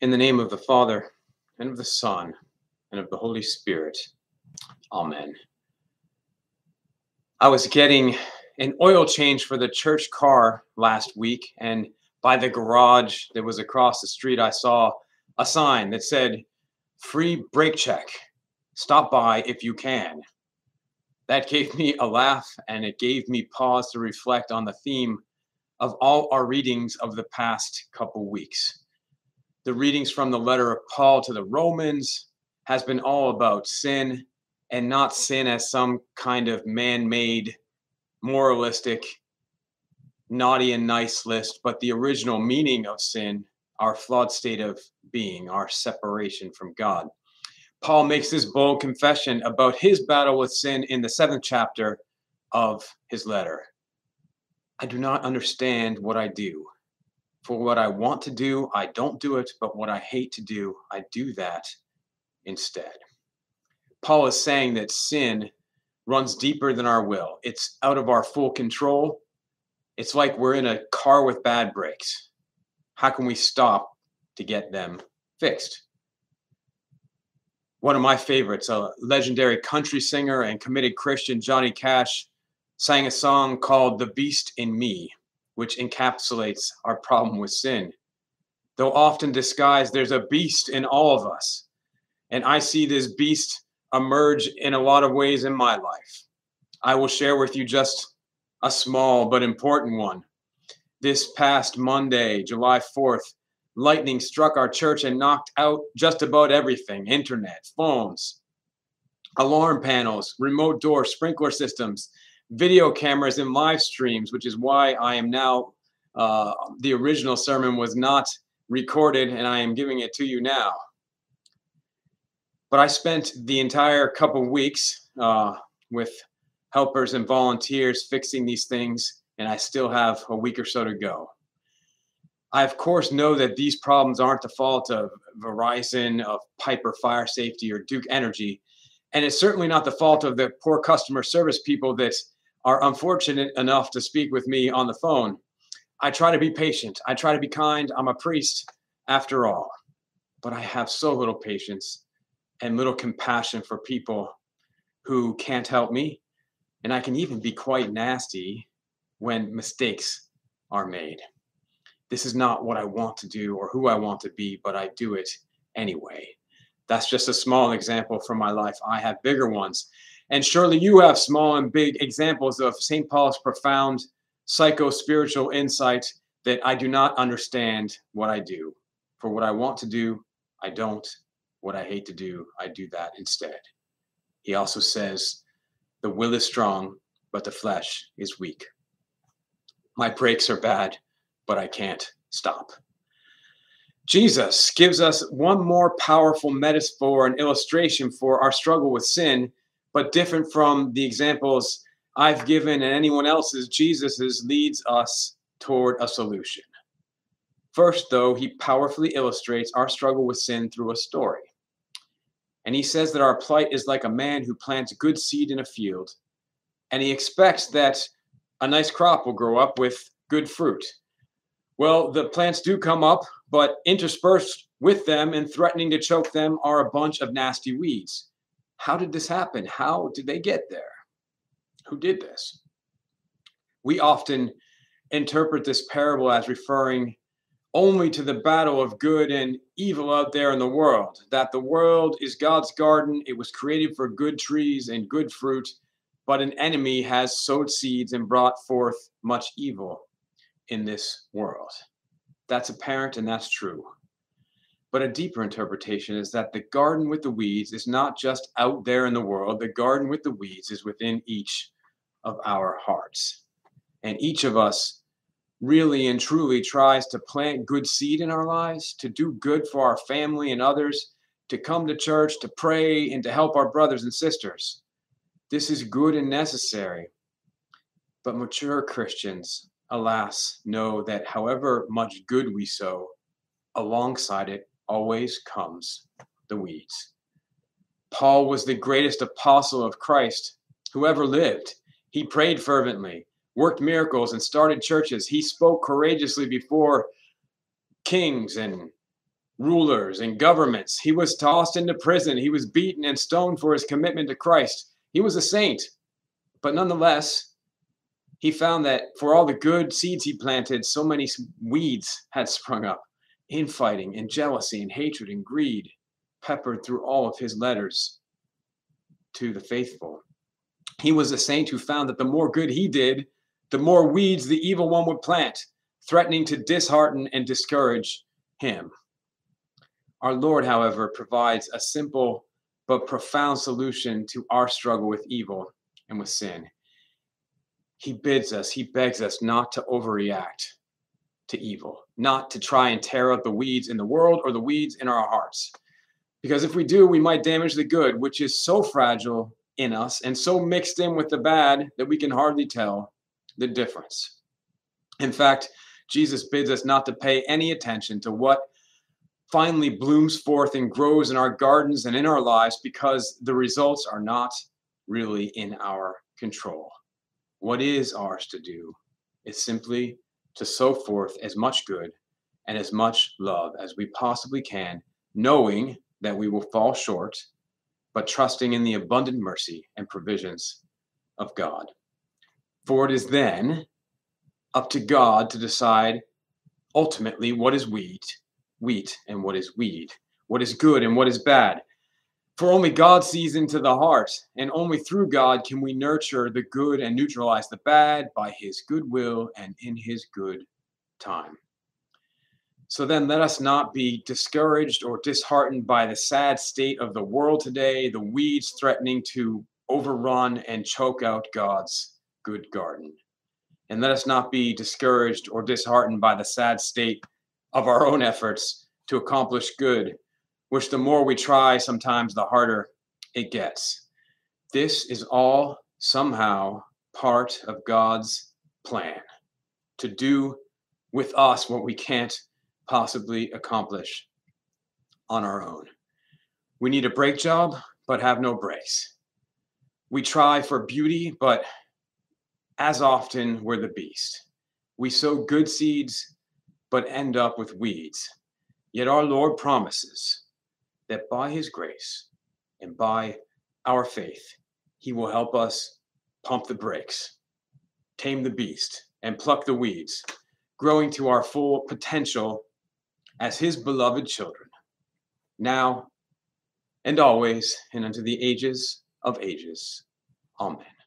In the name of the Father, and of the Son, and of the Holy Spirit. Amen. I was getting an oil change for the church car last week, and by the garage that was across the street, I saw a sign that said, Free brake check. Stop by if you can. That gave me a laugh, and it gave me pause to reflect on the theme of all our readings of the past couple weeks the readings from the letter of Paul to the Romans has been all about sin and not sin as some kind of man made, moralistic, naughty and nice list, but the original meaning of sin, our flawed state of being, our separation from God. Paul makes this bold confession about his battle with sin in the seventh chapter of his letter. I do not understand what I do. For what I want to do, I don't do it, but what I hate to do, I do that instead. Paul is saying that sin runs deeper than our will, it's out of our full control. It's like we're in a car with bad brakes. How can we stop to get them fixed? One of my favorites, a legendary country singer and committed Christian, Johnny Cash, sang a song called The Beast in Me which encapsulates our problem with sin. Though often disguised, there's a beast in all of us. And I see this beast emerge in a lot of ways in my life. I will share with you just a small but important one. This past Monday, July 4th, lightning struck our church and knocked out just about everything internet, phones, alarm panels, remote door, sprinkler systems, video cameras and live streams, which is why I am now, uh, the original sermon was not recorded and I am giving it to you now. But I spent the entire couple weeks uh, with helpers and volunteers fixing these things, and I still have a week or so to go. I, of course, know that these problems aren't the fault of Verizon, of Piper Fire Safety, or Duke Energy. And it's certainly not the fault of the poor customer service people that are unfortunate enough to speak with me on the phone. I try to be patient. I try to be kind. I'm a priest after all. But I have so little patience and little compassion for people who can't help me. And I can even be quite nasty when mistakes are made. This is not what I want to do or who I want to be, but I do it anyway. That's just a small example from my life. I have bigger ones. And surely you have small and big examples of St. Paul's profound psycho spiritual insight that I do not understand what I do. For what I want to do, I don't. What I hate to do, I do that instead. He also says, The will is strong, but the flesh is weak. My brakes are bad, but I can't stop. Jesus gives us one more powerful metaphor and illustration for our struggle with sin but different from the examples I've given and anyone else's, Jesus's leads us toward a solution. First, though, he powerfully illustrates our struggle with sin through a story. And he says that our plight is like a man who plants good seed in a field, and he expects that a nice crop will grow up with good fruit. Well, the plants do come up, but interspersed with them and threatening to choke them are a bunch of nasty weeds. How did this happen? How did they get there? Who did this? We often interpret this parable as referring only to the battle of good and evil out there in the world, that the world is God's garden. It was created for good trees and good fruit, but an enemy has sowed seeds and brought forth much evil in this world. That's apparent and that's true. But a deeper interpretation is that the garden with the weeds is not just out there in the world, the garden with the weeds is within each of our hearts. And each of us really and truly tries to plant good seed in our lives, to do good for our family and others, to come to church, to pray, and to help our brothers and sisters. This is good and necessary. But mature Christians, alas, know that however much good we sow, alongside it always comes the weeds. Paul was the greatest apostle of Christ who ever lived. He prayed fervently, worked miracles, and started churches. He spoke courageously before kings and rulers and governments. He was tossed into prison. He was beaten and stoned for his commitment to Christ. He was a saint. But nonetheless, he found that for all the good seeds he planted, so many weeds had sprung up infighting and jealousy and hatred and greed peppered through all of his letters to the faithful. He was a saint who found that the more good he did, the more weeds the evil one would plant, threatening to dishearten and discourage him. Our Lord, however, provides a simple but profound solution to our struggle with evil and with sin. He bids us, he begs us not to overreact to evil, not to try and tear out the weeds in the world or the weeds in our hearts. Because if we do, we might damage the good, which is so fragile in us and so mixed in with the bad that we can hardly tell the difference. In fact, Jesus bids us not to pay any attention to what finally blooms forth and grows in our gardens and in our lives because the results are not really in our control. What is ours to do is simply to sow forth as much good and as much love as we possibly can, knowing that we will fall short, but trusting in the abundant mercy and provisions of God. For it is then up to God to decide ultimately what is wheat, wheat and what is weed, what is good and what is bad. For only God sees into the heart, and only through God can we nurture the good and neutralize the bad by his good will and in his good time. So then let us not be discouraged or disheartened by the sad state of the world today, the weeds threatening to overrun and choke out God's good garden. And let us not be discouraged or disheartened by the sad state of our own efforts to accomplish good, which the more we try, sometimes the harder it gets. This is all somehow part of God's plan to do with us what we can't possibly accomplish on our own. We need a brake job, but have no brakes. We try for beauty, but as often we're the beast. We sow good seeds, but end up with weeds. Yet our Lord promises that by his grace and by our faith, he will help us pump the brakes, tame the beast, and pluck the weeds, growing to our full potential as his beloved children, now and always and unto the ages of ages. Amen.